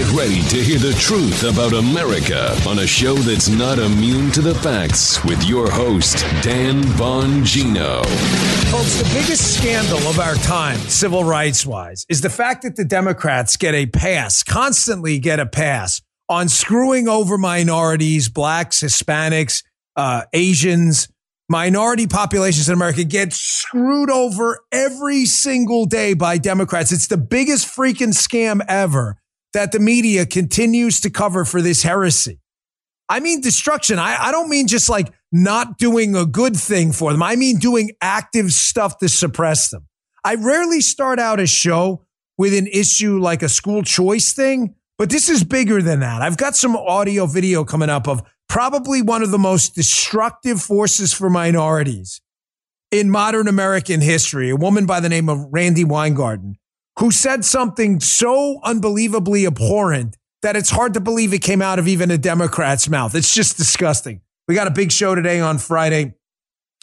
Get ready to hear the truth about America on a show that's not immune to the facts with your host, Dan Bongino. Folks, the biggest scandal of our time, civil rights wise, is the fact that the Democrats get a pass, constantly get a pass on screwing over minorities, blacks, Hispanics, uh, Asians, minority populations in America get screwed over every single day by Democrats. It's the biggest freaking scam ever that the media continues to cover for this heresy. I mean destruction. I, I don't mean just like not doing a good thing for them. I mean doing active stuff to suppress them. I rarely start out a show with an issue like a school choice thing, but this is bigger than that. I've got some audio video coming up of probably one of the most destructive forces for minorities in modern American history, a woman by the name of Randi Weingarten, who said something so unbelievably abhorrent that it's hard to believe it came out of even a Democrat's mouth. It's just disgusting. We got a big show today on Friday.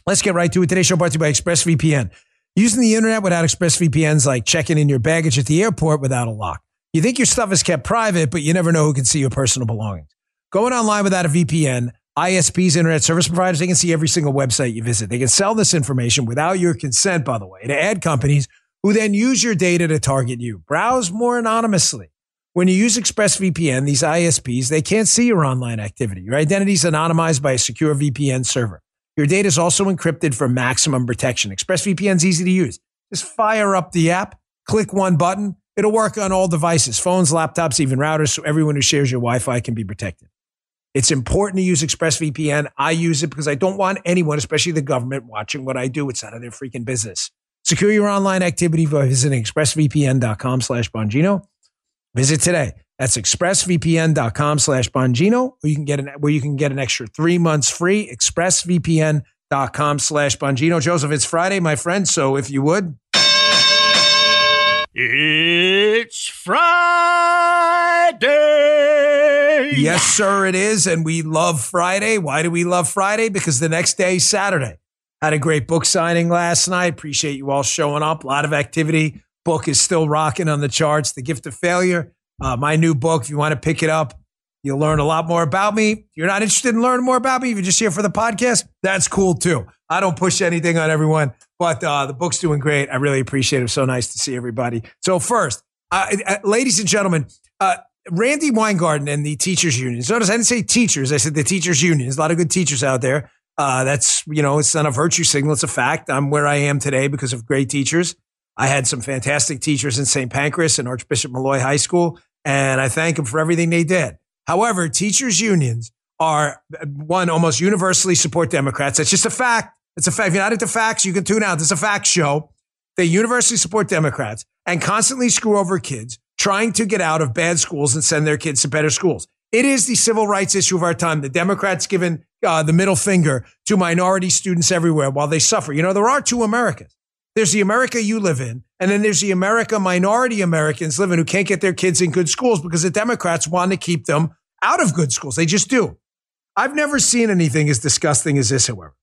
Let's get right to it. Today's show brought to you by ExpressVPN. Using the internet without ExpressVPN's like checking in your baggage at the airport without a lock. You think your stuff is kept private, but you never know who can see your personal belongings. Going online without a VPN, ISPs, internet service providers, they can see every single website you visit. They can sell this information without your consent, by the way, to ad companies who then use your data to target you. Browse more anonymously. When you use ExpressVPN, these ISPs, they can't see your online activity. Your identity is anonymized by a secure VPN server. Your data is also encrypted for maximum protection. ExpressVPN is easy to use. Just fire up the app, click one button. It'll work on all devices, phones, laptops, even routers, so everyone who shares your Wi Fi can be protected. It's important to use ExpressVPN. I use it because I don't want anyone, especially the government, watching what I do. It's none of their freaking business. Secure your online activity by visiting expressvpn.com slash Bongino. Visit today. That's expressvpn.com slash Bongino, where you can get an, where you can get an extra three months free. Expressvpn.com slash Bongino. Joseph, it's Friday, my friend. So if you would. It's Friday. Yes, sir, it is. And we love Friday. Why do we love Friday? Because the next day is Saturday. Had a great book signing last night. Appreciate you all showing up. A lot of activity. Book is still rocking on the charts. The Gift of Failure, uh, my new book. If you want to pick it up, you'll learn a lot more about me. If you're not interested in learning more about me, if you're just here for the podcast, that's cool too. I don't push anything on everyone, but uh, the book's doing great. I really appreciate it. So nice to see everybody. So first, uh, ladies and gentlemen, uh, Randi Weingarten and the teachers unions. Notice I didn't say teachers. I said the teachers union. There's a lot of good teachers out there. Uh, that's, you know, it's not a virtue signal. It's a fact. I'm where I am today because of great teachers. I had some fantastic teachers in St. Pancras and Archbishop Molloy High School, and I thank them for everything they did. However, teachers unions are one almost universally support Democrats. That's just a fact. It's a fact. If you're not into facts, you can tune out. Is a fact show. They universally support Democrats and constantly screw over kids trying to get out of bad schools and send their kids to better schools. It is the civil rights issue of our time. The Democrats giving uh, the middle finger to minority students everywhere while they suffer. You know, there are two Americas. There's the America you live in, and then there's the America minority Americans living who can't get their kids in good schools because the Democrats want to keep them out of good schools. They just do. I've never seen anything as disgusting as this, however.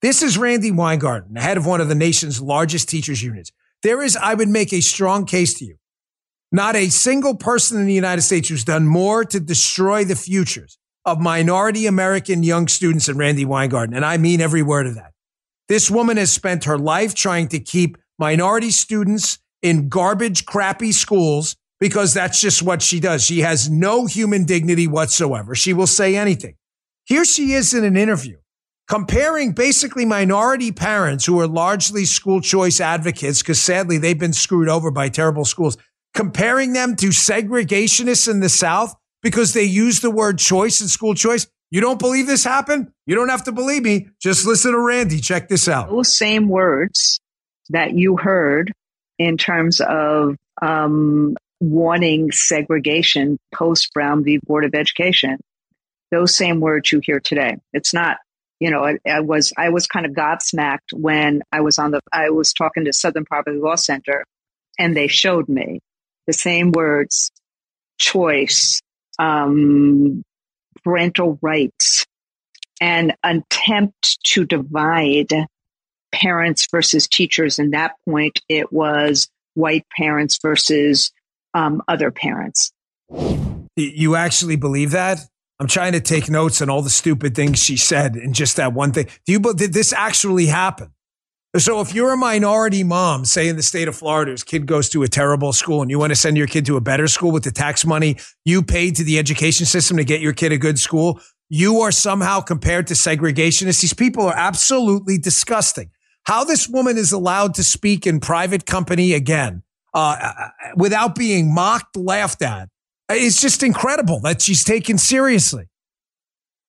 This is Randi Weingarten, head of one of the nation's largest teachers unions. There is, I would make a strong case to you, not a single person in the United States who's done more to destroy the futures of minority American young students than Randi Weingarten. And I mean every word of that. This woman has spent her life trying to keep minority students in garbage, crappy schools because that's just what she does. She has no human dignity whatsoever. She will say anything. Here she is in an interview comparing basically minority parents who are largely school choice advocates because sadly they've been screwed over by terrible schools comparing them to segregationists in the South because they use the word choice and school choice. You don't believe this happened? You don't have to believe me. Just listen to Randi. Check this out. Those same words that you heard in terms of um, wanting segregation post Brown v. Board of Education, those same words you hear today. It's not, you know, I, I was I was kind of gobsmacked when I was on the I was talking to Southern Poverty Law Center, and they showed me the same words choice, um, parental rights, and attempt to divide parents versus teachers. And that point, it was white parents versus um, other parents. You actually believe that? I'm trying to take notes on all the stupid things she said and just that one thing. Do you did this actually happen? So if you're a minority mom, say in the state of Florida, his kid goes to a terrible school and you want to send your kid to a better school with the tax money you paid to the education system to get your kid a good school, you are somehow compared to segregationists. These people are absolutely disgusting. How this woman is allowed to speak in private company again uh, without being mocked, laughed at, it's just incredible that she's taken seriously.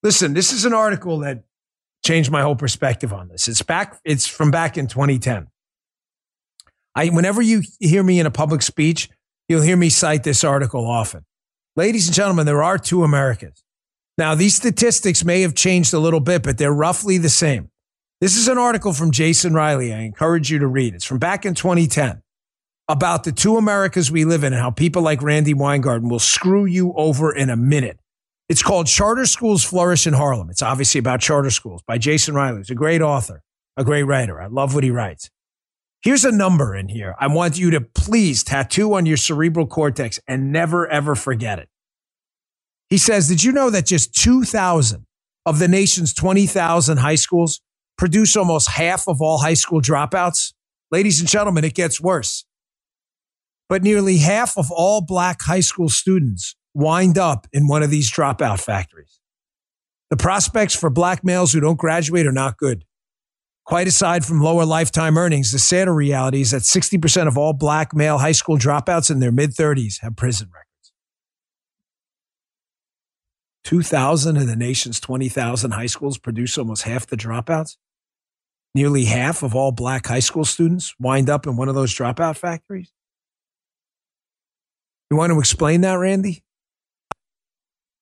Listen, this is an article that changed my whole perspective on this. It's back, it's from back in 2010. I, whenever you hear me in a public speech, you'll hear me cite this article often. Ladies and gentlemen, there are two Americas. Now, these statistics may have changed a little bit, but they're roughly the same. This is an article from Jason Riley. I encourage you to read. It's from back in 2010 about the two Americas we live in and how people like Randi Weingarten will screw you over in a minute. It's called Charter Schools Flourish in Harlem. It's obviously about charter schools by Jason Riley, who's a great author, a great writer. I love what he writes. Here's a number in here. I want you to please tattoo on your cerebral cortex and never, ever forget it. He says, Did you know that just 2,000 of the nation's 20,000 high schools produce almost half of all high school dropouts? Ladies and gentlemen, it gets worse. But nearly half of all black high school students wind up in one of these dropout factories. The prospects for black males who don't graduate are not good. Quite aside from lower lifetime earnings, the sadder reality is that 60% of all black male high school dropouts in their mid 30s have prison records. 2,000 of the nation's 20,000 high schools produce almost half the dropouts. Nearly half of all black high school students wind up in one of those dropout factories. You want to explain that, Randi?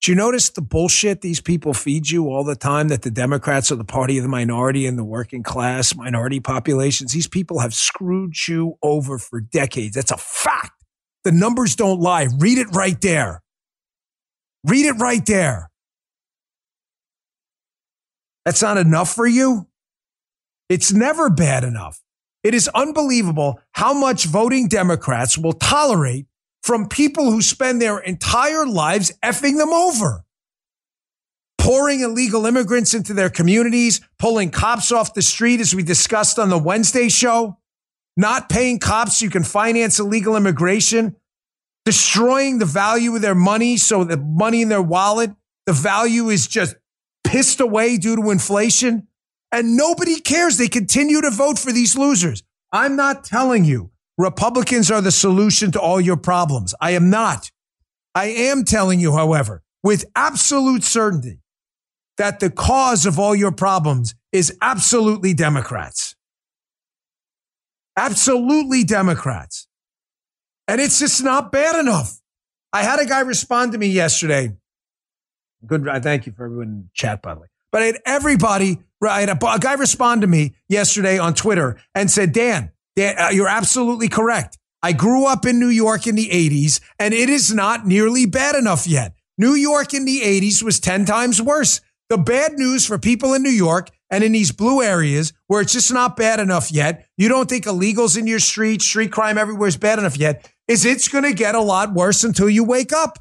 Do you notice the bullshit these people feed you all the time that the Democrats are the party of the minority and the working class, minority populations? These people have screwed you over for decades. That's a fact. The numbers don't lie. Read it right there. Read it right there. That's not enough for you? It's never bad enough. It is unbelievable how much voting Democrats will tolerate from people who spend their entire lives effing them over. Pouring illegal immigrants into their communities, pulling cops off the street, as we discussed on the Wednesday show, not paying cops you can finance illegal immigration, destroying the value of their money so the money in their wallet, the value is just pissed away due to inflation. And nobody cares. They continue to vote for these losers. I'm not telling you Republicans are the solution to all your problems. I am not. I am telling you, however, with absolute certainty that the cause of all your problems is absolutely Democrats. Absolutely Democrats. And it's just not bad enough. I had a guy respond to me yesterday. Good. I thank you for everyone in the chat, by the way. But I had everybody, right? A, a guy respond to me yesterday on Twitter and said, Dan, uh, you're absolutely correct. I grew up in New York in the 80s, and it is not nearly bad enough yet. New York in the 80s was 10 times worse. The bad news for people in New York and in these blue areas where it's just not bad enough yet, you don't think illegals in your street, street crime everywhere is bad enough yet, is it's going to get a lot worse until you wake up.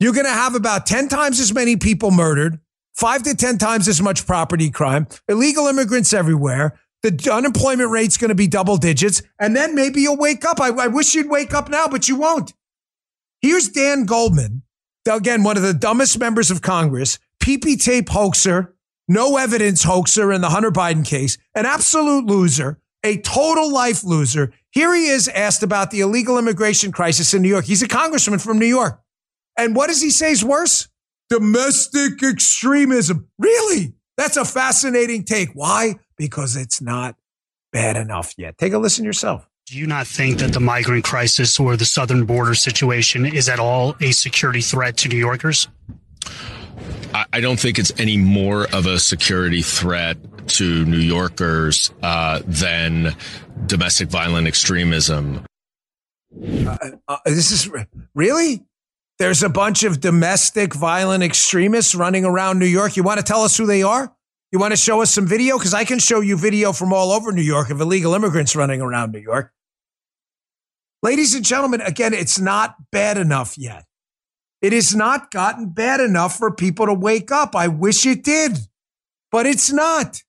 You're going to have about 10 times as many people murdered, five to 10 times as much property crime, illegal immigrants everywhere, the unemployment rate's going to be double digits, and then maybe you'll wake up. I, I wish you'd wake up now, but you won't. Here's Dan Goldman, again, one of the dumbest members of Congress, PP tape hoaxer, no evidence hoaxer in the Hunter Biden case, an absolute loser, a total life loser. Here he is asked about the illegal immigration crisis in New York. He's a congressman from New York. And what does he say is worse? Domestic extremism. Really? That's a fascinating take. Why? Because it's not bad enough yet. Take a listen yourself. Do you not think that the migrant crisis or the southern border situation is at all a security threat to New Yorkers? I don't think it's any more of a security threat to New Yorkers uh, than domestic violent extremism. Uh, uh, this is really? There's a bunch of domestic violent extremists running around New York. You want to tell us who they are? You want to show us some video? Because I can show you video from all over New York of illegal immigrants running around New York. Ladies and gentlemen, again, it's not bad enough yet. It has not gotten bad enough for people to wake up. I wish it did, but it's not.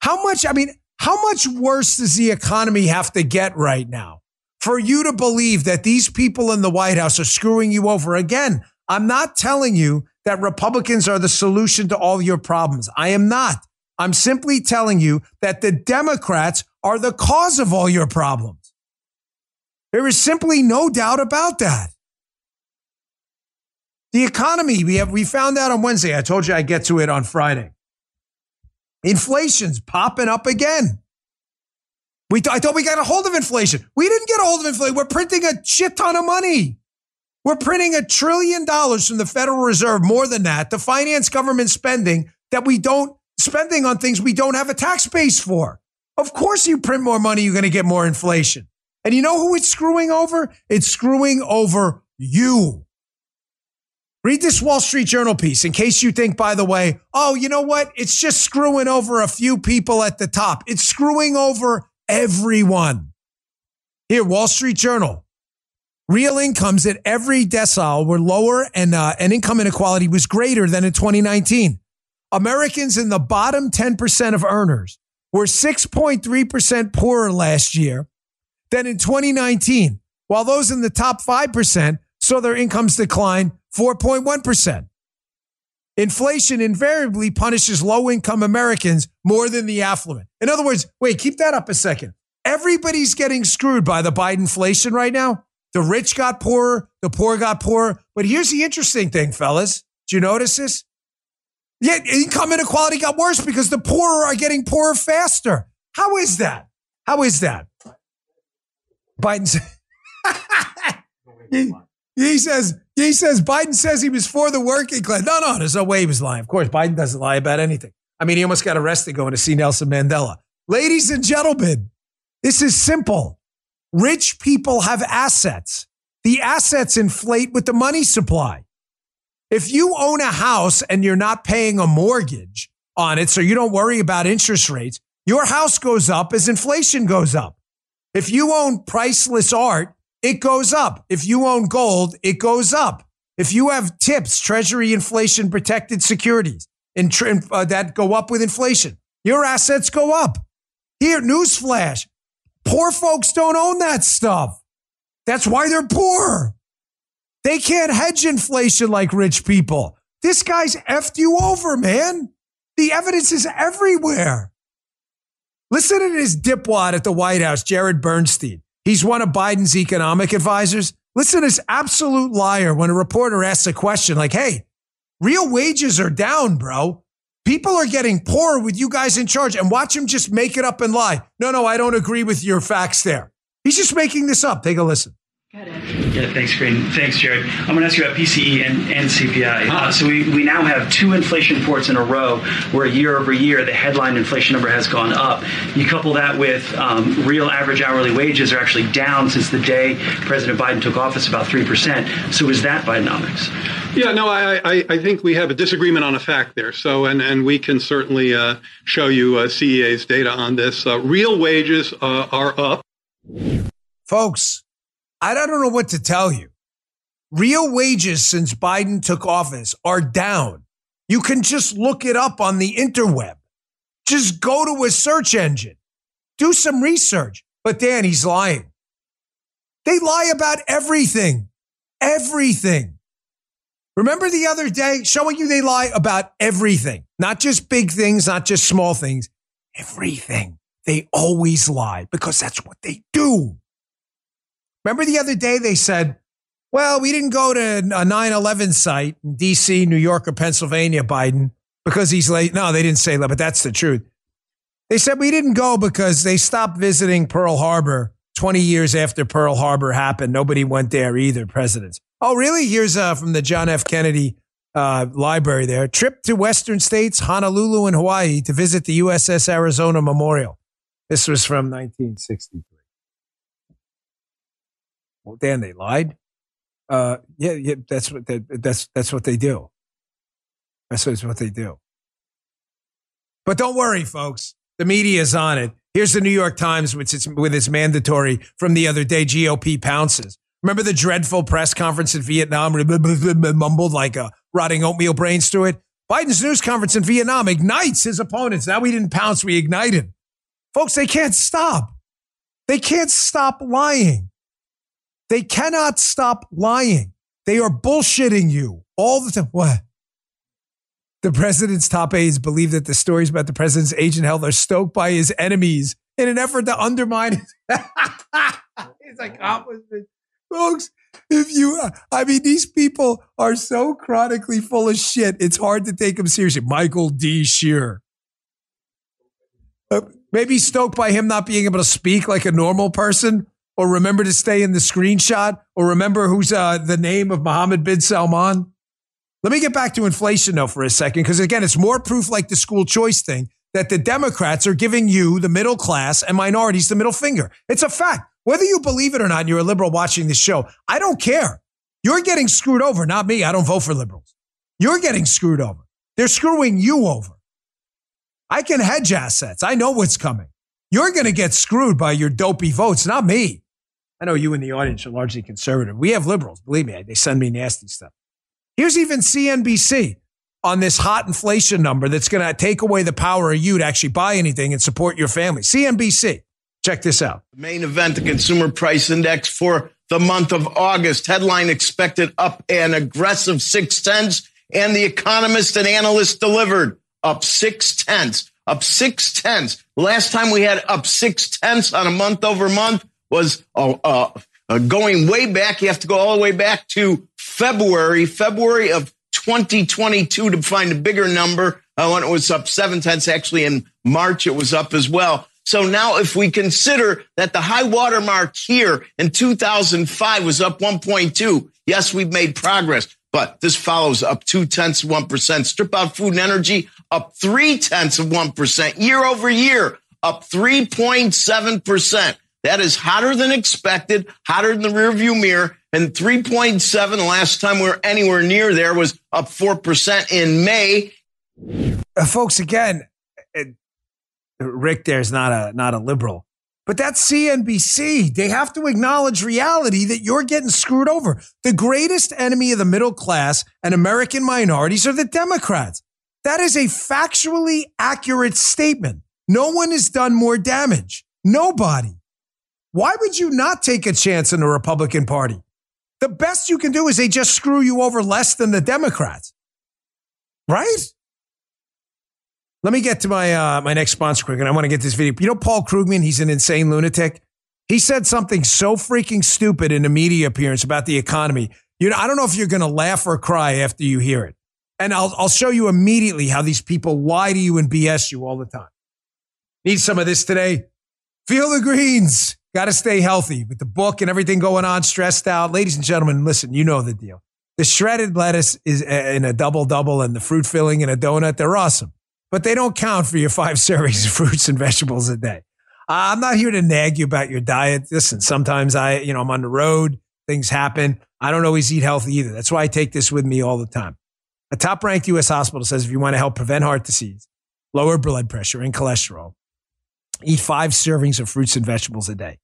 How much, I mean, how much worse does the economy have to get right now for you to believe that these people in the White House are screwing you over? Again, I'm not telling you that Republicans are the solution to all your problems. I am not. I'm simply telling you that the Democrats are the cause of all your problems. There is simply no doubt about that. The economy, we have we found out on Wednesday. I told you I'd get to it on Friday. Inflation's popping up again. We th- I thought we got a hold of inflation. We didn't get a hold of inflation. We're printing a shit ton of money. We're printing a trillion dollars from the Federal Reserve, more than that, to finance government spending that we don't spending on things we don't have a tax base for. Of course, you print more money, you're going to get more inflation. And you know who it's screwing over? It's screwing over you. Read this Wall Street Journal piece in case you think, by the way, oh, you know what? It's just screwing over a few people at the top. It's screwing over everyone. Here, Wall Street Journal. Real incomes at every decile were lower and, uh, and income inequality was greater than in 2019. Americans in the bottom 10% of earners were 6.3% poorer last year than in 2019, while those in the top 5% saw their incomes decline 4.1%. Inflation invariably punishes low income Americans more than the affluent. In other words, wait, keep that up a second. Everybody's getting screwed by the Biden inflation right now. The rich got poorer, the poor got poorer. But here's the interesting thing, fellas. Did you notice this? Yet income inequality got worse because the poorer are getting poorer faster. How is that? How is that? Biden he, he says he says Biden says he was for the working class. No, no, there's no way he was lying. Of course, Biden doesn't lie about anything. I mean, he almost got arrested going to see Nelson Mandela. Ladies and gentlemen, this is simple. Rich people have assets. The assets inflate with the money supply. If you own a house and you're not paying a mortgage on it, so you don't worry about interest rates, your house goes up as inflation goes up. If you own priceless art, it goes up. If you own gold, it goes up. If you have tips, treasury inflation protected securities, and uh, that go up with inflation, your assets go up. Here, newsflash poor folks don't own that stuff. That's why they're poor. They can't hedge inflation like rich people. This guy's effed you over, man. The evidence is everywhere. Listen to this dipwad at the White House, Jared Bernstein. He's one of Biden's economic advisors. Listen to this absolute liar when a reporter asks a question like, hey, real wages are down, bro. People are getting poorer with you guys in charge and watch him just make it up and lie. No, no, I don't agree with your facts there. He's just making this up. Take a listen. Yeah, thanks, Karine. Thanks, Jared. I'm going to ask you about PCE and, and CPI. Uh, so we, we now have two inflation reports in a row where year over year the headline inflation number has gone up. You couple that with um, real average hourly wages are actually down since the day President Biden took office, about 3%. So is that Bidenomics? Yeah, no, I, I, I, think we have a disagreement on a fact there. So, and, and we can certainly uh, show you uh, CEA's data on this. Uh, real wages uh, are up. Folks, I don't know what to tell you. Real wages since Biden took office are down. You can just look it up on the interweb. Just go to a search engine, do some research. But Dan, he's lying. They lie about everything, everything. Remember the other day showing you they lie about everything, not just big things, not just small things, everything. They always lie because that's what they do. Remember the other day they said, well, we didn't go to a 9 11 site in DC, New York, or Pennsylvania, Biden, because he's late. No, they didn't say that, but that's the truth. They said we didn't go because they stopped visiting Pearl Harbor 20 years after Pearl Harbor happened. Nobody went there either, presidents. Oh, really? Here's uh, from the John F. Kennedy uh, Library there. Trip to Western states, Honolulu and Hawaii to visit the USS Arizona Memorial. This was from 1963. Well, Dan, they lied. Uh, yeah, yeah, that's what they, that's that's what they do. That's what they do. But don't worry, folks. The media is on it. Here's the New York Times with its, with its mandatory from the other day GOP pounces. Remember the dreadful press conference in Vietnam? Mumbled like a rotting oatmeal brains through it. Biden's news conference in Vietnam ignites his opponents. Now we didn't pounce, we ignited. Folks, they can't stop. They can't stop lying. They cannot stop lying. They are bullshitting you all the time. What? The president's top aides believe that the stories about the president's agent health are stoked by his enemies in an effort to undermine his, his accomplishments. Folks, if you, I mean, these people are so chronically full of shit, it's hard to take them seriously. Michael D. Shear. Uh, maybe stoked by him not being able to speak like a normal person, or remember to stay in the screenshot, or remember who's uh, the name of Mohammed bin Salman. Let me get back to inflation though for a second, because again, it's more proof like the school choice thing that the Democrats are giving you, the middle class and minorities, the middle finger. It's a fact. Whether you believe it or not, and you're a liberal watching this show, I don't care. You're getting screwed over, not me. I don't vote for liberals. You're getting screwed over. They're screwing you over. I can hedge assets. I know what's coming. You're going to get screwed by your dopey votes, not me. I know you in the audience are largely conservative. We have liberals. Believe me, they send me nasty stuff. Here's even CNBC on this hot inflation number that's going to take away the power of you to actually buy anything and support your family. CNBC. Check this out. The main event, the consumer price index for the month of August. Headline expected up an aggressive six tenths, and the economist and analyst delivered up six tenths, up six tenths. Last time we had up six tenths on a month over month was uh, uh, going way back. You have to go all the way back to February, February of 2022 to find a bigger number. Uh, when it was up seven tenths, actually in March, it was up as well. So now if we consider that the high water mark here in 2005 was up 1.2, yes, we've made progress, but this follows up two tenths of 1%. Strip out food and energy up three tenths of 1% year over year, up 3.7%. That is hotter than expected, hotter than the rearview mirror. And 3.7 the last time we were anywhere near there was up 4% in May. Uh, folks, again, it, Rick there's not a not a liberal. But that's CNBC. They have to acknowledge reality that you're getting screwed over. The greatest enemy of the middle class and American minorities are the Democrats. That is a factually accurate statement. No one has done more damage. Nobody. Why would you not take a chance in the Republican Party? The best you can do is they just screw you over less than the Democrats. Right? Let me get to my uh, my next sponsor quick, and I want to get this video. You know Paul Krugman? He's an insane lunatic. He said something so freaking stupid in a media appearance about the economy. You know, I don't know if you're going to laugh or cry after you hear it. And I'll I'll show you immediately how these people lie to you and BS you all the time. Need some of this today? Field of Greens. Got to stay healthy with the book and everything going on, stressed out. Ladies and gentlemen, listen, you know the deal. The shredded lettuce is uh, in a double double and the fruit filling in a donut. They're awesome, but they don't count for your five servings of fruits and vegetables a day. Uh, I'm not here to nag you about your diet. Listen, sometimes I, you know, I'm on the road. Things happen. I don't always eat healthy either. That's why I take this with me all the time. A top ranked U.S. hospital says if you want to help prevent heart disease, lower blood pressure and cholesterol, eat five servings of fruits and vegetables a day.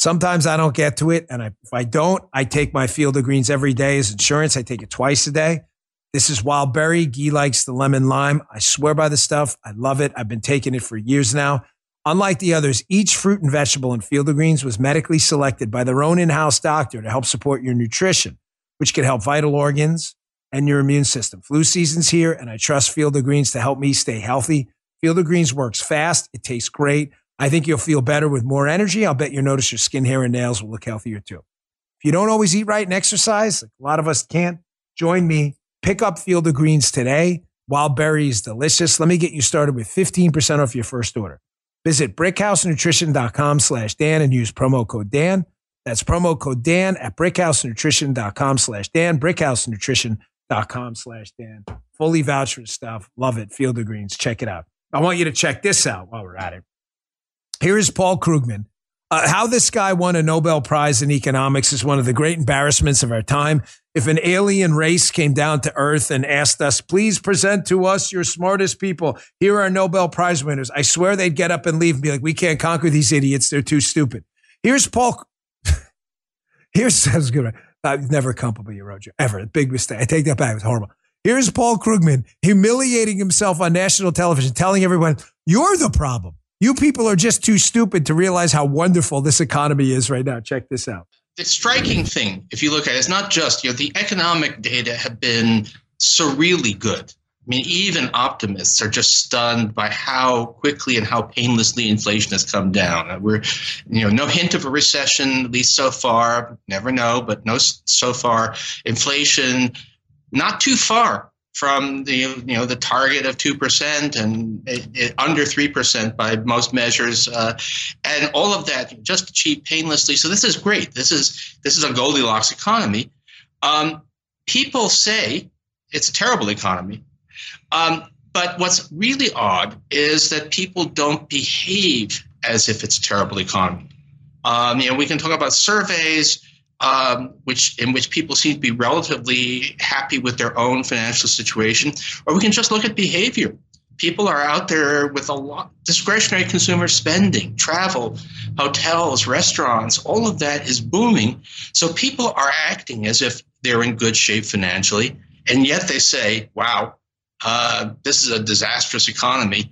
Sometimes I don't get to it. And I, if I don't, I take my field of greens every day as insurance. I take it twice a day. This is wild berry. Guy likes the lemon lime. I swear by the stuff. I love it. I've been taking it for years now. Unlike the others, each fruit and vegetable in Field of Greens was medically selected by their own in-house doctor to help support your nutrition, which can help vital organs and your immune system. Flu season's here, and I trust Field of Greens to help me stay healthy. Field of Greens works fast. It tastes great. I think you'll feel better with more energy. I'll bet you'll notice your skin, hair, and nails will look healthier too. If you don't always eat right and exercise, like a lot of us can't, join me. Pick up Field of Greens today. Wild berry is delicious. Let me get you started with 15% off your first order. Visit brickhousenutrition.com slash Dan and use promo code Dan. That's promo code Dan at brickhousenutrition.com slash Dan, brickhousenutrition.com slash Dan. Fully voucher stuff. Love it. Field of Greens. Check it out. I want you to check this out while we're at it. Here is Paul Krugman Uh, how this guy won a Nobel Prize in economics is one of the great embarrassments of our time. If an alien race came down to Earth and asked us, please present to us your smartest people, here are Nobel Prize winners, I swear they'd get up and leave and be like, we can't conquer these idiots. They're too stupid. Here's Paul. Here's, sounds good. I've never compliment you, Roger, ever. Big mistake. I take that back. It was horrible. Here's Paul Krugman humiliating himself on national television, telling everyone, you're the problem. You people are just too stupid to realize how wonderful this economy is right now. Check this out. The striking thing, if you look at it, is not just, you know, the economic data have been surreally good. I mean, even optimists are just stunned by how quickly and how painlessly inflation has come down. Uh, we're, you know, no hint of a recession, at least so far. Never know, but no so far. Inflation not too far from the you know the target of two percent and it, it, under three percent by most measures, uh, and all of that just achieved painlessly. So this is great. This is this is a Goldilocks economy. Um, people say it's a terrible economy, um, but what's really odd is that people don't behave as if it's a terrible economy. Um, you know, we can talk about surveys um, which in which people seem to be relatively happy with their own financial situation, or we can just look at behavior. People are out there with a lot discretionary consumer spending, travel, hotels, restaurants, all of that is booming. So people are acting as if they're in good shape financially, and yet they say, "Wow, uh, this is a disastrous economy."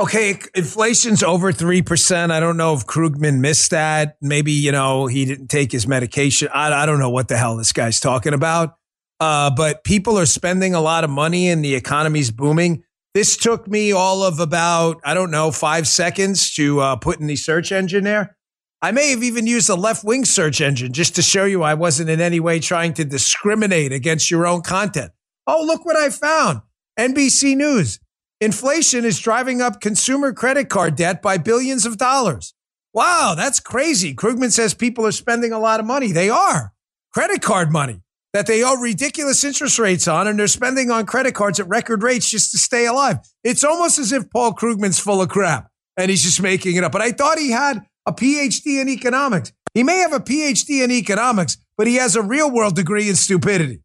Okay, inflation's over 3%. I don't know if Krugman missed that. Maybe, you know, he didn't take his medication. I, I don't know what the hell this guy's talking about. Uh, but people are spending a lot of money and the economy's booming. This took me all of about, I don't know, five seconds to uh, put in the search engine there. I may have even used a left wing search engine just to show you I wasn't in any way trying to discriminate against your own content. Oh, look what I found. NBC News. Inflation is driving up consumer credit card debt by billions of dollars. Wow, that's crazy. Krugman says people are spending a lot of money. They are. Credit card money that they owe ridiculous interest rates on, and they're spending on credit cards at record rates just to stay alive. It's almost as if Paul Krugman's full of crap and he's just making it up. But I thought he had a PhD in economics. He may have a PhD in economics, but he has a real world degree in stupidity.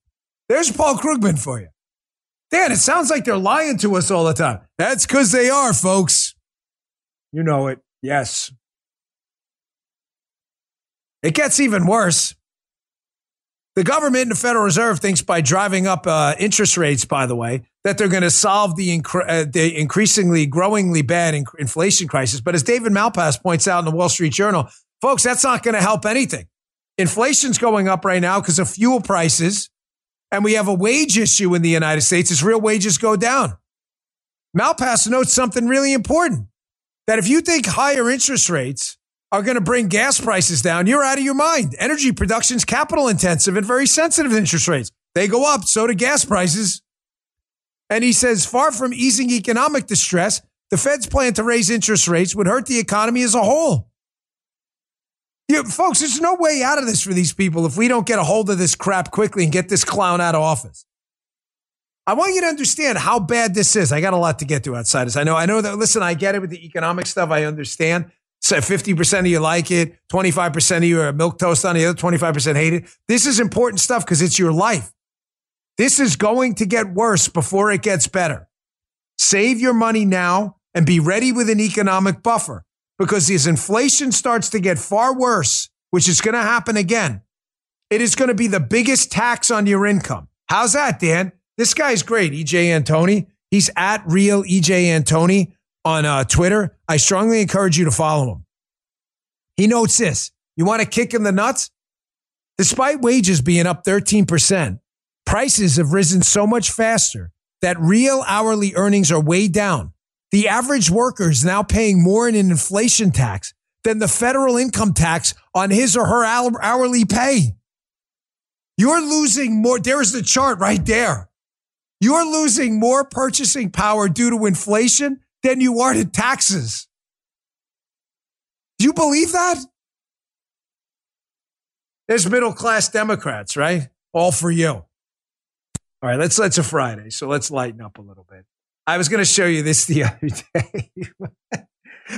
There's Paul Krugman for you. Dan, it sounds like they're lying to us all the time. That's because they are, folks. You know it. Yes. It gets even worse. The government and the Federal Reserve thinks by driving up uh, interest rates, by the way, that they're going to solve the, uh, the increasingly, growingly bad inflation crisis. But as David Malpass points out in the Wall Street Journal, folks, that's not going to help anything. Inflation's going up right now because of fuel prices and we have a wage issue in the United States as real wages go down. Malpass notes something really important that if you think higher interest rates are going to bring gas prices down, you're out of your mind. Energy production is capital intensive and very sensitive to interest rates. They go up, so do gas prices. And he says, far from easing economic distress, the Fed's plan to raise interest rates would hurt the economy as a whole. You, folks, there's no way out of this for these people if we don't get a hold of this crap quickly and get this clown out of office. I want you to understand how bad this is. I got a lot to get to outside this. I know, I know that, listen, I get it with the economic stuff. I understand. So 50% of you like it, 25% of you are a milk toast on the other 25% hate it. This is important stuff because it's your life. This is going to get worse before it gets better. Save your money now and be ready with an economic buffer because as inflation starts to get far worse, which is going to happen again, it is going to be the biggest tax on your income. How's that, Dan? This guy's great, EJ Antoni. He's at real EJ Antoni on uh, Twitter. I strongly encourage you to follow him. He notes this. You want to kick in the nuts? Despite wages being up 13%, prices have risen so much faster that real hourly earnings are way down the average worker is now paying more in an inflation tax than the federal income tax on his or her hourly pay. You're losing more. There's the chart right there. You're losing more purchasing power due to inflation than you are to taxes. Do you believe that? There's middle class Democrats, right? All for you. All right, let's let's a Friday, so let's lighten up a little bit. I was going to show you this the other day.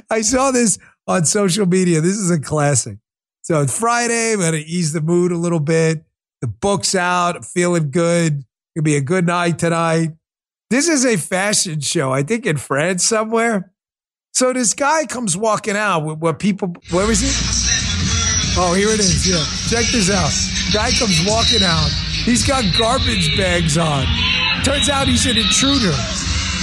I saw this on social media. This is a classic. So it's Friday. Going to ease the mood a little bit. The book's out. I'm feeling good. It'll be a good night tonight. This is a fashion show, I think in France somewhere. So this guy comes walking out with what people, where is it? Oh, here it is. Yeah. Check this out. Guy comes walking out. He's got garbage bags on. Turns out he's an intruder.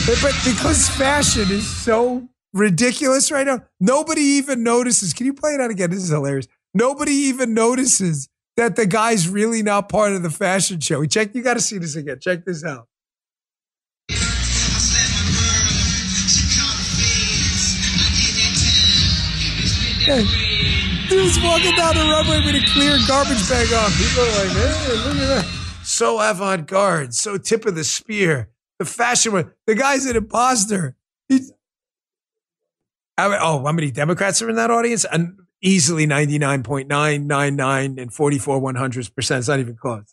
But because fashion is so ridiculous right now, nobody even notices. Can you play it out again? This is hilarious. Nobody even notices that the guy's really not part of the fashion show. Check, you got to see this again. Check this out. Dude's walking down the runway with a clear garbage bag on. People are like, hey, look at that. So avant garde, so tip of the spear. The fashion one. The guy's an imposter. He's, oh, how many Democrats are in that audience? And easily 99.999 and 44 100 percent. It's not even close.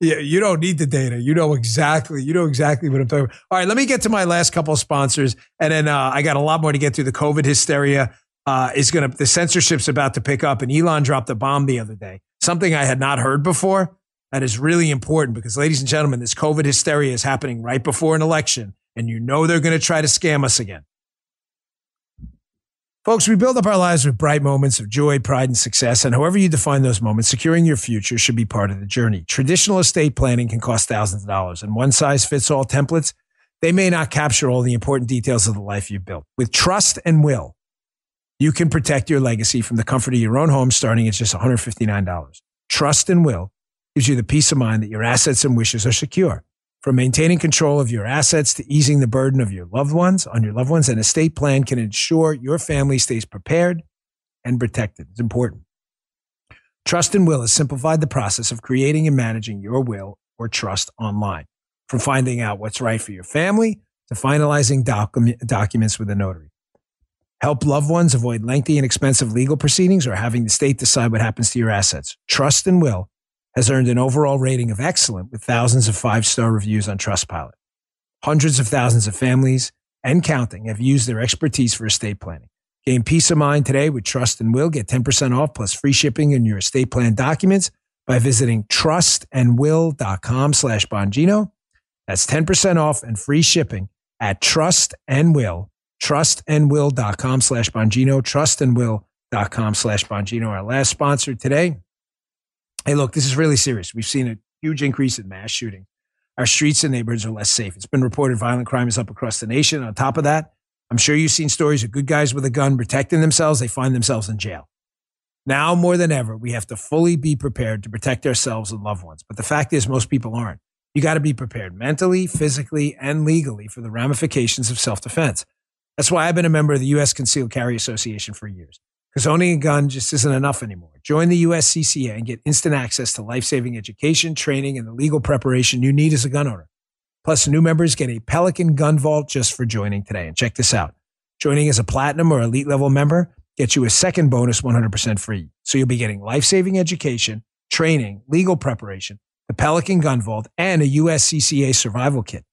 Yeah, you don't need the data. You know exactly. You know exactly what I'm talking about. All right, let me get to my last couple sponsors, and then uh, I got a lot more to get through. The COVID hysteria uh, is going to the censorship's about to pick up, and Elon dropped a bomb the other day. Something I had not heard before. That is really important because, ladies and gentlemen, this COVID hysteria is happening right before an election, and you know they're going to try to scam us again. Folks, we build up our lives with bright moments of joy, pride, and success. And however you define those moments, securing your future should be part of the journey. Traditional estate planning can cost thousands of dollars, and one size fits all templates, they may not capture all the important details of the life you've built. With trust and will, you can protect your legacy from the comfort of your own home starting at just $159. Trust and will gives you the peace of mind that your assets and wishes are secure. From maintaining control of your assets to easing the burden of your loved ones on your loved ones, an estate plan can ensure your family stays prepared and protected. It's important. Trust and Will has simplified the process of creating and managing your will or trust online. From finding out what's right for your family to finalizing docu- documents with a notary. Help loved ones avoid lengthy and expensive legal proceedings or having the state decide what happens to your assets. Trust and Will has earned an overall rating of excellent with thousands of five star reviews on Trustpilot. Hundreds of thousands of families and counting have used their expertise for estate planning. Gain peace of mind today with Trust and Will. Get 10% off plus free shipping in your estate plan documents by visiting trustandwill.com slash Bongino. That's 10% off and free shipping at Trust and Will, trustandwill.com slash Bongino, trustandwill.com slash Bongino. Our last sponsor today hey, look, this is really serious. We've seen a huge increase in mass shooting. Our streets and neighborhoods are less safe. It's been reported violent crime is up across the nation. On top of that, I'm sure you've seen stories of good guys with a gun protecting themselves. They find themselves in jail. Now more than ever, we have to fully be prepared to protect ourselves and loved ones. But the fact is, most people aren't. You got to be prepared mentally, physically, and legally for the ramifications of self defense. That's why I've been a member of the U.S. Concealed Carry Association for years because owning a gun just isn't enough anymore. Join the USCCA and get instant access to life saving education, training, and the legal preparation you need as a gun owner. Plus, new members get a Pelican Gun Vault just for joining today. And check this out joining as a platinum or elite level member gets you a second bonus 100% free. So you'll be getting life saving education, training, legal preparation, the Pelican Gun Vault, and a USCCA survival kit.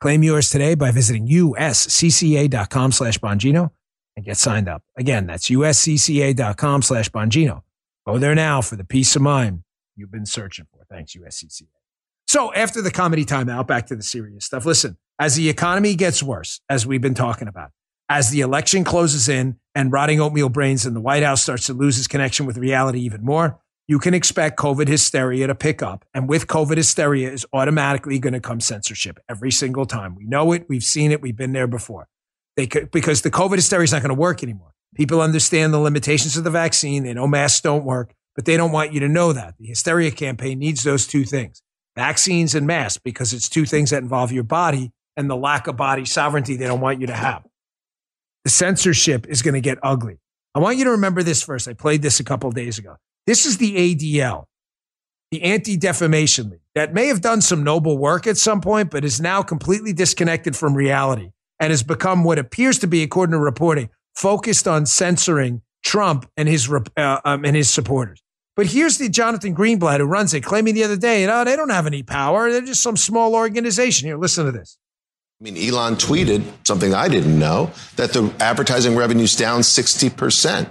Claim yours today by visiting uscca.com slash Bongino and get signed up. Again, that's uscca.com slash Bongino. Go there now for the peace of mind you've been searching for. Thanks, USCCA. So after the comedy timeout, back to the serious stuff. Listen, as the economy gets worse, as we've been talking about, as the election closes in and rotting oatmeal brains in the White House starts to lose its connection with reality even more, you can expect COVID hysteria to pick up. And with COVID hysteria is automatically going to come censorship every single time. We know it. We've seen it. We've been there before. They could, because the COVID hysteria is not going to work anymore. People understand the limitations of the vaccine. They know masks don't work, but they don't want you to know that. The hysteria campaign needs those two things vaccines and masks because it's two things that involve your body and the lack of body sovereignty they don't want you to have. The censorship is going to get ugly. I want you to remember this first. I played this a couple days ago. This is the ADL, the Anti Defamation League, that may have done some noble work at some point, but is now completely disconnected from reality and has become what appears to be, according to reporting, focused on censoring Trump and his uh, um, and his supporters. But here's the Jonathan Greenblatt who runs it, claiming the other day, you know, they don't have any power. They're just some small organization. Here, listen to this. I mean, Elon tweeted something I didn't know that the advertising revenue's down 60%.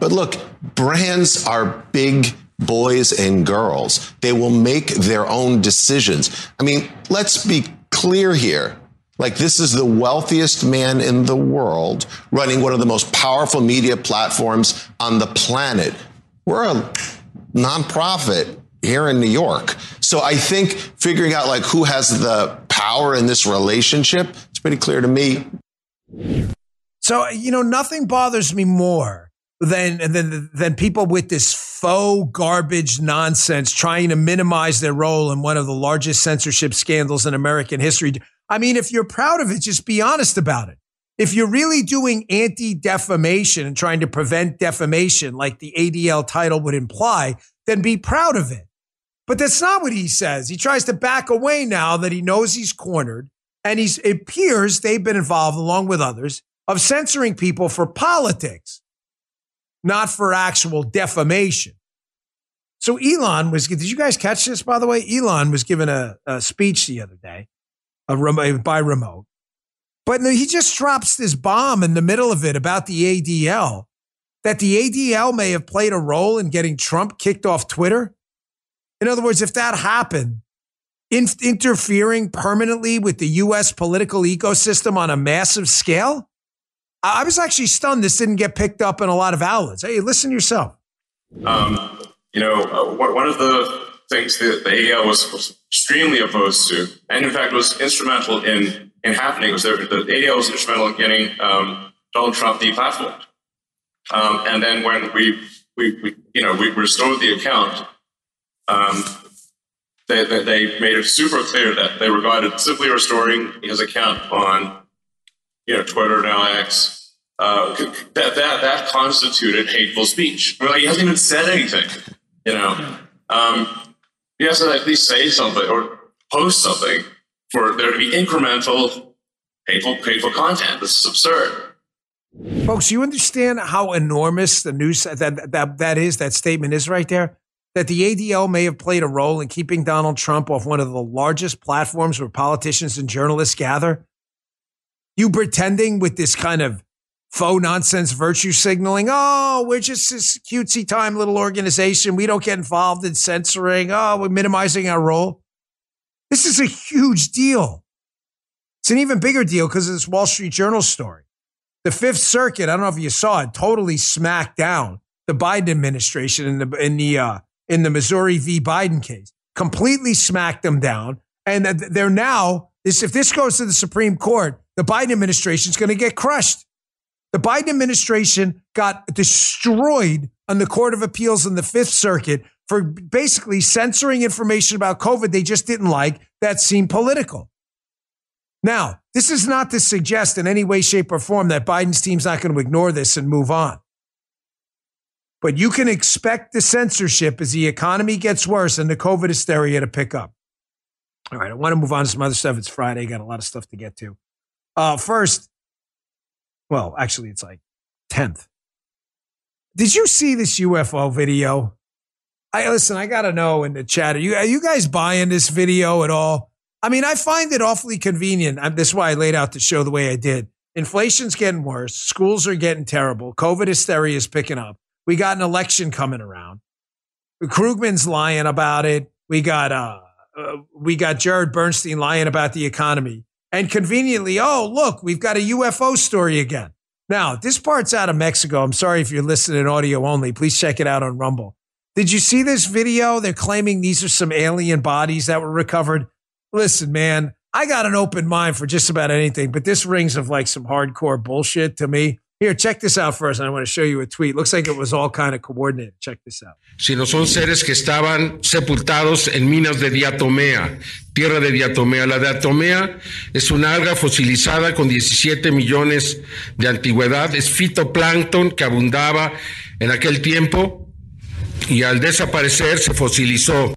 But look, brands are big boys and girls. They will make their own decisions. I mean, let's be clear here. Like, this is the wealthiest man in the world running one of the most powerful media platforms on the planet. We're a nonprofit here in New York. So I think figuring out like who has the power in this relationship, it's pretty clear to me. So, you know, nothing bothers me more than, than, than people with this faux garbage nonsense trying to minimize their role in one of the largest censorship scandals in American history. I mean, if you're proud of it, just be honest about it. If you're really doing anti defamation and trying to prevent defamation, like the ADL title would imply, then be proud of it. But that's not what he says. He tries to back away now that he knows he's cornered. And he's, it appears they've been involved, along with others, of censoring people for politics, not for actual defamation. So Elon was, did you guys catch this, by the way? Elon was given a, a speech the other day a by remote. But he just drops this bomb in the middle of it about the ADL that the ADL may have played a role in getting Trump kicked off Twitter. In other words, if that happened, in, interfering permanently with the US political ecosystem on a massive scale, I was actually stunned this didn't get picked up in a lot of outlets. Hey, listen yourself. Um, you know, uh, one of the things that the ADL was, was extremely opposed to, and in fact was instrumental in in happening, was that the ADL was instrumental in getting um, Donald Trump deplatformed. Um, and then when we, we, we, you know, we restored the account, um, they, they, they, made it super clear that they regarded simply restoring his account on, you know, Twitter now X, uh, that, that, that constituted hateful speech. Like, he hasn't even said anything, you know. Um, he has to at least say something or post something for there to be incremental painful, painful content. This is absurd. Folks, you understand how enormous the news that, that that is, that statement is right there? That the ADL may have played a role in keeping Donald Trump off one of the largest platforms where politicians and journalists gather? You pretending with this kind of faux nonsense virtue signaling. Oh, we're just this cutesy time little organization. We don't get involved in censoring. Oh, we're minimizing our role. This is a huge deal. It's an even bigger deal because of this Wall Street Journal story. The Fifth Circuit, I don't know if you saw it, totally smacked down the Biden administration in the in the uh, in the Missouri v. Biden case. Completely smacked them down, and they're now. If this goes to the Supreme Court, the Biden administration is going to get crushed. The Biden administration got destroyed on the Court of Appeals in the Fifth Circuit for basically censoring information about COVID they just didn't like that seemed political. Now, this is not to suggest in any way, shape, or form that Biden's team's not going to ignore this and move on. But you can expect the censorship as the economy gets worse and the COVID hysteria to pick up. All right, I want to move on to some other stuff. It's Friday, got a lot of stuff to get to. Uh, first, well, actually, it's like 10th. Did you see this UFO video? I listen, I got to know in the chat, are you, are you guys buying this video at all? I mean, I find it awfully convenient. This is why I laid out the show the way I did. Inflation's getting worse. Schools are getting terrible. COVID hysteria is picking up. We got an election coming around. Krugman's lying about it. We got, uh, uh, we got Jared Bernstein lying about the economy. And conveniently, oh, look, we've got a UFO story again. Now, this part's out of Mexico. I'm sorry if you're listening audio only. Please check it out on Rumble. Did you see this video? They're claiming these are some alien bodies that were recovered. Listen, man, I got an open mind for just about anything, but this rings of like some hardcore bullshit to me. Here, check this out first. I want to show you a tweet. Looks like it was all kind of coordinated. Check this out. Si no son seres que estaban sepultados en minas de diatomea, tierra de diatomea. La diatomea es una alga fosilizada con 17 millones de antigüedad. Es fitoplancton que abundaba en aquel tiempo y al desaparecer se fosilizó.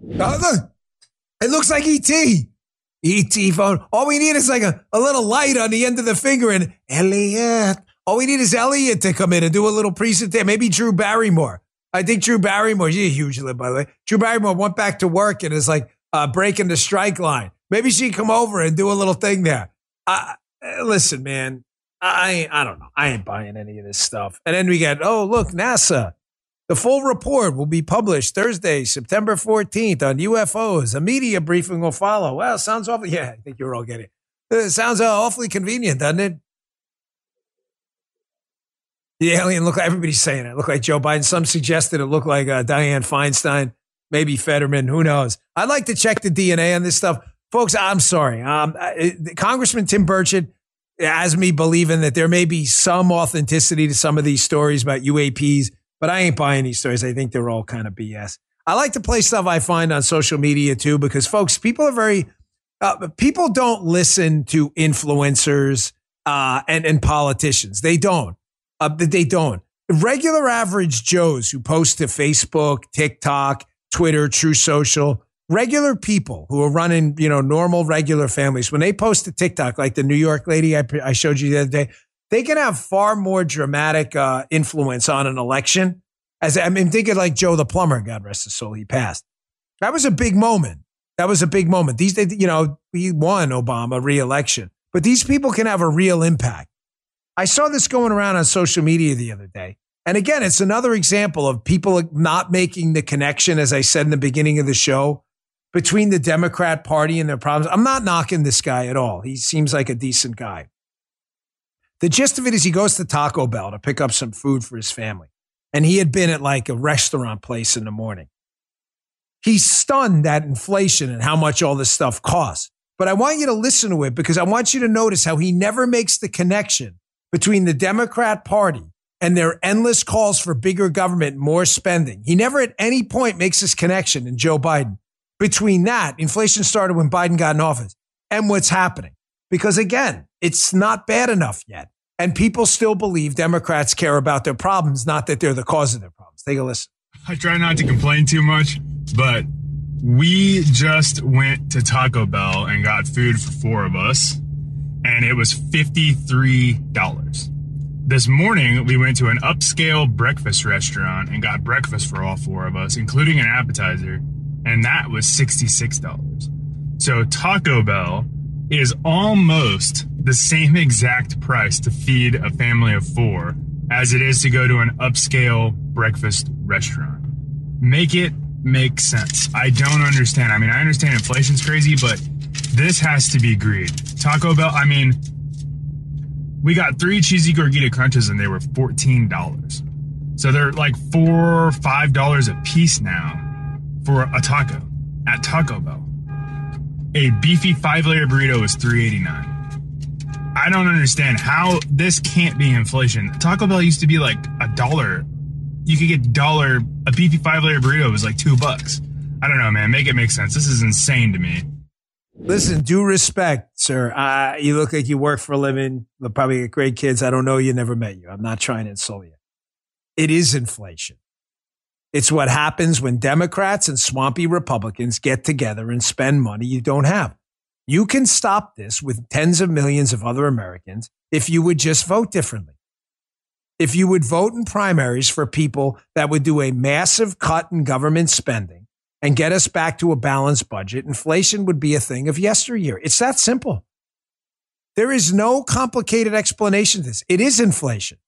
It looks like ET. ET phone. All we need is like a, a little light on the end of the finger and Elliot. All we need is Elliott to come in and do a little presentation. Maybe Drew Barrymore. I think Drew Barrymore, she's a huge limb, by the way. Drew Barrymore went back to work and is like uh, breaking the strike line. Maybe she come over and do a little thing there. I, listen, man, I I don't know. I ain't buying any of this stuff. And then we get, oh look, NASA. The full report will be published Thursday, September 14th on UFOs. A media briefing will follow. Well, sounds awful. Yeah, I think you're all getting it. It sounds awfully convenient, doesn't it? The alien look like everybody's saying it. Look like Joe Biden. Some suggested it looked like uh, Dianne Feinstein, maybe Fetterman. Who knows? I'd like to check the DNA on this stuff, folks. I'm sorry. Um, Congressman Tim Burchett has me believing that there may be some authenticity to some of these stories about UAPs, but I ain't buying these stories. I think they're all kind of BS. I like to play stuff I find on social media too, because folks, people are very, uh, people don't listen to influencers uh, and and politicians. They don't. Uh, they don't. Regular average Joes who post to Facebook, TikTok, Twitter, Truth Social, regular people who are running, you know, normal, regular families, when they post to TikTok, like the New York lady I, I showed you the other day, they can have far more dramatic uh, influence on an election. As I mean, think of like Joe the plumber, God rest his soul, he passed. That was a big moment. That was a big moment. These, you know, he won Obama re-election, but these people can have a real impact. I saw this going around on social media the other day. And again, it's another example of people not making the connection, as I said in the beginning of the show, between the Democrat Party and their problems. I'm not knocking this guy at all. He seems like a decent guy. The gist of it is he goes to Taco Bell to pick up some food for his family. And he had been at like a restaurant place in the morning. He's stunned at inflation and how much all this stuff costs. But I want you to listen to it because I want you to notice how he never makes the connection between the Democrat Party and their endless calls for bigger government, more spending. He never at any point makes this connection in Joe Biden between that, inflation started when Biden got in office, and what's happening. Because again, it's not bad enough yet. And people still believe Democrats care about their problems, not that they're the cause of their problems. Take a listen. I try not to complain too much, but we just went to Taco Bell and got food for four of us and it was $53. This morning, we went to an upscale breakfast restaurant and got breakfast for all four of us, including an appetizer, and that was $66. So Taco Bell is almost the same exact price to feed a family of four as it is to go to an upscale breakfast restaurant. Make it make sense. I don't understand. I mean, I understand inflation's crazy, but this has to be greed. Taco Bell, I mean, we got three cheesy gordita crunches and they were $14. So they're like four, five dollars a piece now for a taco at Taco Bell. A beefy five layer burrito is $3.89. I don't understand how this can't be inflation. Taco Bell used to be like a dollar. You could get dollar a beefy five layer burrito was like two bucks. I don't know, man. Make it make sense. This is insane to me. Listen, due respect, sir. Uh, you look like you work for a living. You'll probably get great kids. I don't know you, never met you. I'm not trying to insult you. It is inflation. It's what happens when Democrats and swampy Republicans get together and spend money you don't have. You can stop this with tens of millions of other Americans if you would just vote differently. If you would vote in primaries for people that would do a massive cut in government spending and get us back to a balanced budget, inflation would be a thing of yesteryear. It's that simple. There is no complicated explanation to this. It is inflation.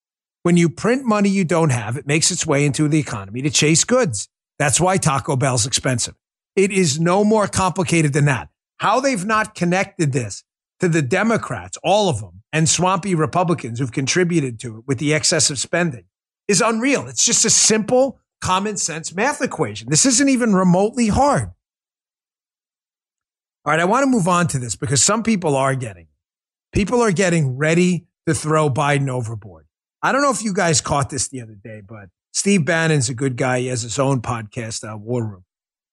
When you print money you don't have, it makes its way into the economy to chase goods. That's why Taco Bell's expensive. It is no more complicated than that. How they've not connected this to the Democrats, all of them, and swampy Republicans who've contributed to it with the excessive spending is unreal. It's just a simple common sense math equation. This isn't even remotely hard. All right, I want to move on to this because some people are getting, people are getting ready to throw Biden overboard. I don't know if you guys caught this the other day, but Steve Bannon's a good guy. He has his own podcast, uh, War Room.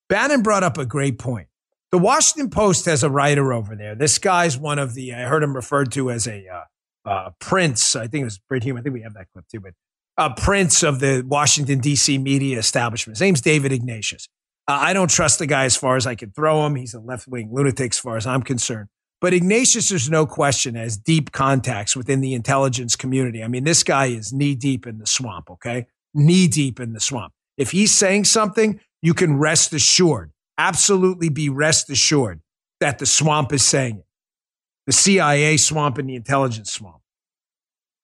Bannon brought up a great point. The Washington Post has a writer over there. This guy's one of the, I heard him referred to as a uh, uh, prince. I think it was Brit Hume. I think we have that clip too, but a prince of the Washington, D.C. media establishment. His name's David Ignatius. Uh, I don't trust the guy as far as I can throw him. He's a left wing lunatic as far as I'm concerned. But Ignatius, there's no question, has deep contacts within the intelligence community. I mean, this guy is knee deep in the swamp, okay? Knee deep in the swamp. If he's saying something, you can rest assured, absolutely be rest assured that the swamp is saying it. the CIA swamp and the intelligence swamp.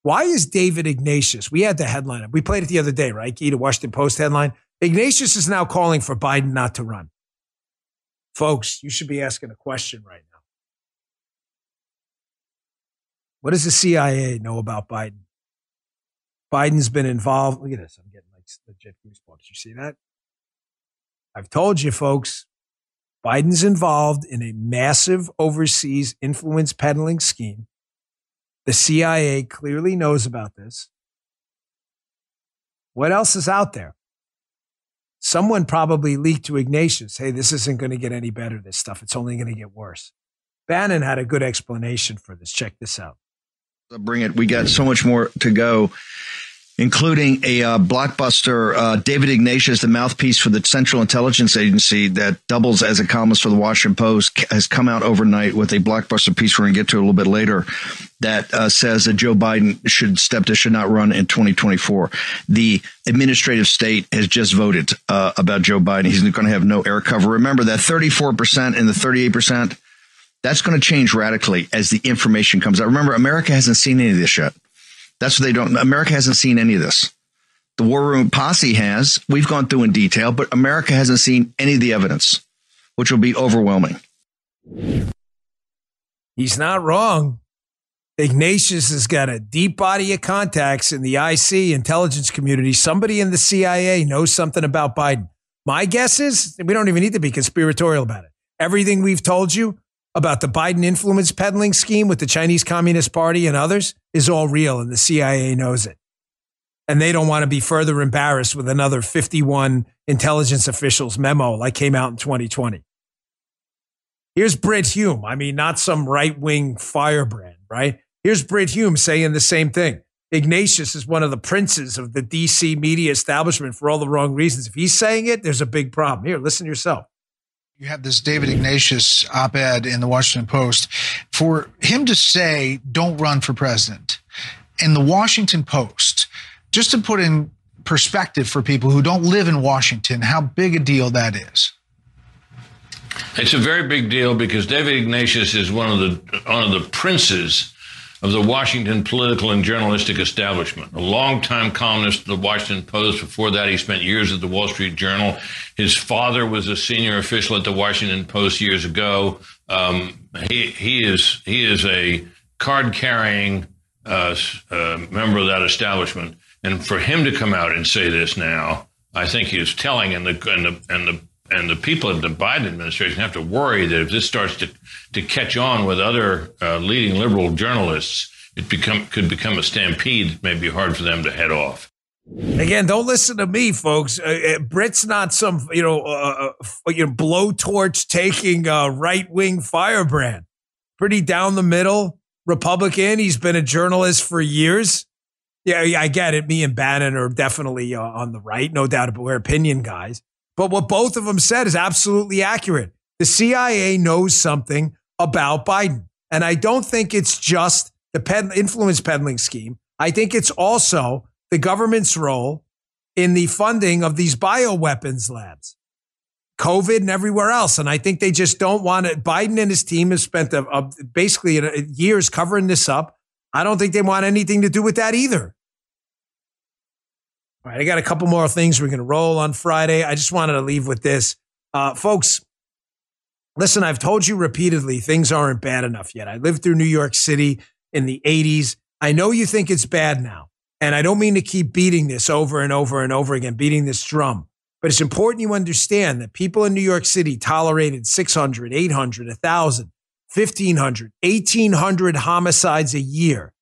Why is David Ignatius? We had the headline. We played it the other day, right? Key to Washington Post headline. Ignatius is now calling for Biden not to run. Folks, you should be asking a question right now. What does the CIA know about Biden? Biden's been involved. Look at this. I'm getting like legit goosebumps. You see that? I've told you, folks, Biden's involved in a massive overseas influence peddling scheme. The CIA clearly knows about this. What else is out there? Someone probably leaked to Ignatius, hey, this isn't going to get any better, this stuff. It's only going to get worse. Bannon had a good explanation for this. Check this out. Bring it. We got so much more to go including a uh, blockbuster uh, David Ignatius, the mouthpiece for the Central Intelligence Agency that doubles as a columnist for the Washington Post, has come out overnight with a blockbuster piece we're going to get to a little bit later that uh, says that Joe Biden should step to should not run in 2024. The administrative state has just voted uh, about Joe Biden. He's going to have no air cover. Remember that 34% and the 38%. That's going to change radically as the information comes out. Remember, America hasn't seen any of this yet. That's what they don't. America hasn't seen any of this. The War Room Posse has. We've gone through in detail, but America hasn't seen any of the evidence, which will be overwhelming. He's not wrong. Ignatius has got a deep body of contacts in the IC intelligence community. Somebody in the CIA knows something about Biden. My guess is we don't even need to be conspiratorial about it. Everything we've told you, about the Biden influence peddling scheme with the Chinese Communist Party and others is all real, and the CIA knows it. And they don't want to be further embarrassed with another 51 intelligence officials memo like came out in 2020. Here's Brit Hume. I mean, not some right wing firebrand, right? Here's Brit Hume saying the same thing. Ignatius is one of the princes of the DC media establishment for all the wrong reasons. If he's saying it, there's a big problem. Here, listen yourself you have this David Ignatius op ed in the Washington Post. For him to say, don't run for president, in the Washington Post, just to put in perspective for people who don't live in Washington, how big a deal that is. It's a very big deal because David Ignatius is one of the one of the princes of the Washington political and journalistic establishment. A longtime columnist of the Washington Post. Before that, he spent years at the Wall Street Journal. His father was a senior official at the Washington Post years ago. Um, he, he is he is a card carrying uh, uh, member of that establishment, and for him to come out and say this now, I think he is telling, and the and the and the and the people of the Biden administration have to worry that if this starts to, to catch on with other uh, leading liberal journalists, it become could become a stampede. It may be hard for them to head off. Again, don't listen to me, folks. Uh, uh Brit's not some you know uh, uh you know blowtorch taking uh, right wing firebrand. Pretty down the middle Republican. He's been a journalist for years. Yeah, I get it. Me and Bannon are definitely uh, on the right, no doubt about. We're opinion guys. But what both of them said is absolutely accurate. The CIA knows something about Biden. And I don't think it's just the ped- influence peddling scheme. I think it's also the government's role in the funding of these bioweapons labs, COVID and everywhere else. And I think they just don't want it. Biden and his team have spent a, a, basically years covering this up. I don't think they want anything to do with that either. All right, I got a couple more things we're going to roll on Friday. I just wanted to leave with this. Uh, folks, listen, I've told you repeatedly things aren't bad enough yet. I lived through New York City in the 80s. I know you think it's bad now. And I don't mean to keep beating this over and over and over again, beating this drum. But it's important you understand that people in New York City tolerated 600, 800, 1,000, 1,500, 1,800 homicides a year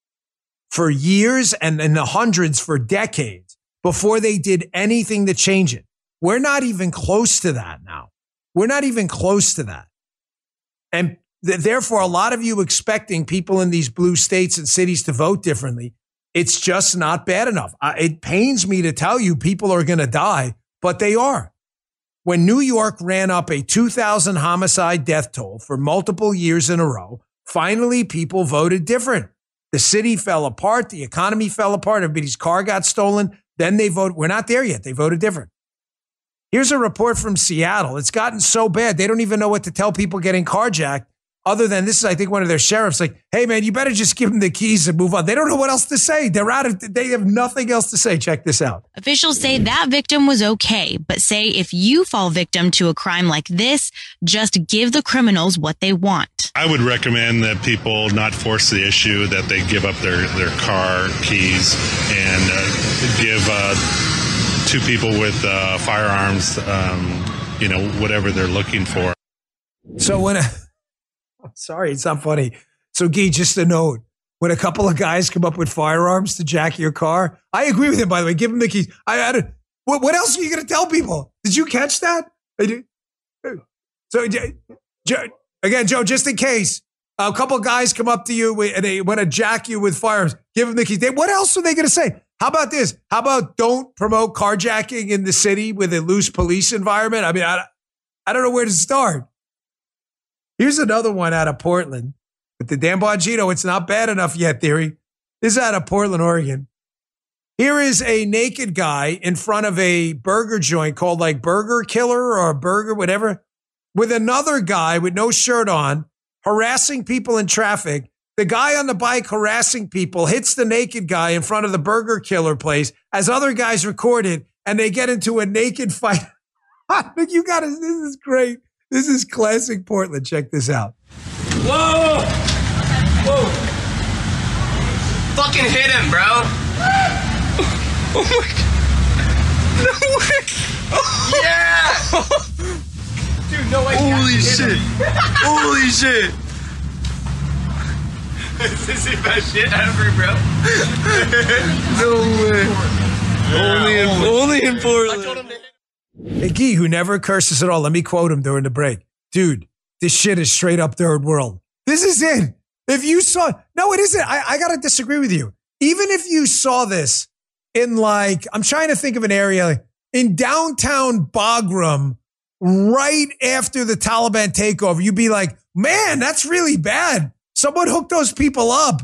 for years and in the hundreds for decades before they did anything to change it. We're not even close to that now. We're not even close to that. And th- therefore, a lot of you expecting people in these blue states and cities to vote differently, it's just not bad enough. I, it pains me to tell you people are going to die, but they are. When New York ran up a 2,000 homicide death toll for multiple years in a row, finally people voted different. The city fell apart. The economy fell apart. Everybody's car got stolen. Then they vote. We're not there yet. They voted different. Here's a report from Seattle. It's gotten so bad, they don't even know what to tell people getting carjacked. other than this is, I think, one of their sheriffs. Like, hey man, you better just give them the keys and move on. They don't know what else to say. They're out of. They have nothing else to say. Check this out. Officials say that victim was okay, but say if you fall victim to a crime like this, just give the criminals what they want. I would recommend that people not force the issue, that they give up their, their car keys and uh, give uh, two people with uh, firearms, um, you know, whatever they're looking for. So when a, sorry, it's not funny. So Gee, just a note. When a couple of guys come up with firearms to jack your car, I agree with him. By the way, give him the keys. I, I what, what else are you going to tell people? Did you catch that? So again, Joe, just in case a couple of guys come up to you and they want to jack you with firearms, give them the keys. They, what else are they going to say? How about this? How about don't promote carjacking in the city with a loose police environment? I mean, I, I don't know where to start. Here's another one out of Portland with the Dan Bongino. It's not bad enough yet, theory. This is out of Portland, Oregon. Here is a naked guy in front of a burger joint called like Burger Killer or Burger, whatever, with another guy with no shirt on, harassing people in traffic. The guy on the bike harassing people hits the naked guy in front of the Burger Killer place as other guys record it and they get into a naked fight. you got to, this is great. This is classic Portland. Check this out. Whoa! Whoa! Fucking hit him, bro! Oh my god! No way! Oh. Yeah! Dude, no way! Holy shit! Holy shit! This is the best shit ever, bro. no way! Only in, only in Portland. Hey, Gee, who never curses at all. Let me quote him during the break. Dude, this shit is straight up third world. This is it. If you saw, no, it isn't. I, I got to disagree with you. Even if you saw this in like, I'm trying to think of an area in downtown Bagram right after the Taliban takeover, you'd be like, man, that's really bad. Someone hook those people up,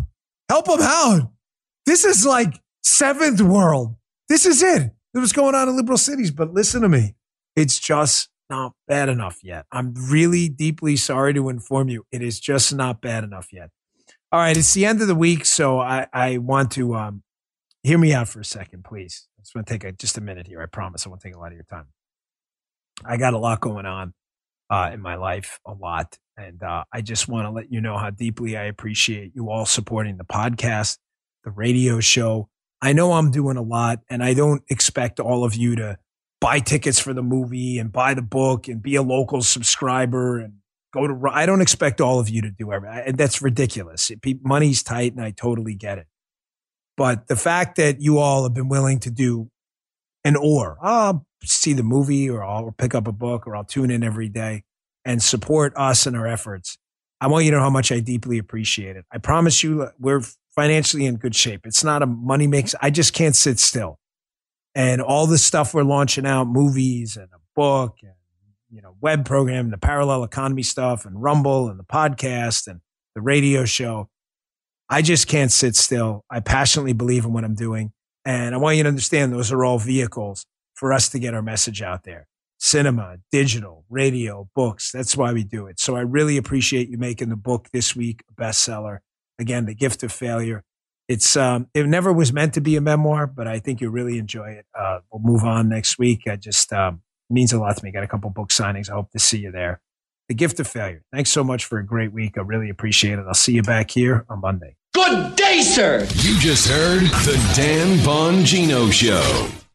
help them out. This is like seventh world. This is it what's going on in liberal cities. But listen to me. It's just not bad enough yet. I'm really deeply sorry to inform you. It is just not bad enough yet. All right. It's the end of the week. So I, I want to um, hear me out for a second, please. I just want to take a, just a minute here. I promise I won't take a lot of your time. I got a lot going on uh, in my life, a lot. And uh, I just want to let you know how deeply I appreciate you all supporting the podcast, the radio show, I know I'm doing a lot and I don't expect all of you to buy tickets for the movie and buy the book and be a local subscriber and go to, I don't expect all of you to do everything. That's ridiculous. money's tight and I totally get it. But the fact that you all have been willing to do an or, I'll see the movie or I'll pick up a book or I'll tune in every day and support us and our efforts. I want you to know how much I deeply appreciate it. I promise you, we're financially in good shape. It's not a money makes. I just can't sit still. And all the stuff we're launching out, movies and a book and, you know, web program, the parallel economy stuff and Rumble and the podcast and the radio show. I just can't sit still. I passionately believe in what I'm doing. And I want you to understand those are all vehicles for us to get our message out there. Cinema, digital, radio, books. That's why we do it. So I really appreciate you making the book this week a bestseller again, The Gift of Failure. It's um, it never was meant to be a memoir, but I think you'll really enjoy it. Uh, we'll move on next week. I just um, means a lot to me. Got a couple book signings. I hope to see you there. The Gift of Failure. Thanks so much for a great week. I really appreciate it. I'll see you back here on Monday. Good day, sir. You just heard the Dan Bongino Show.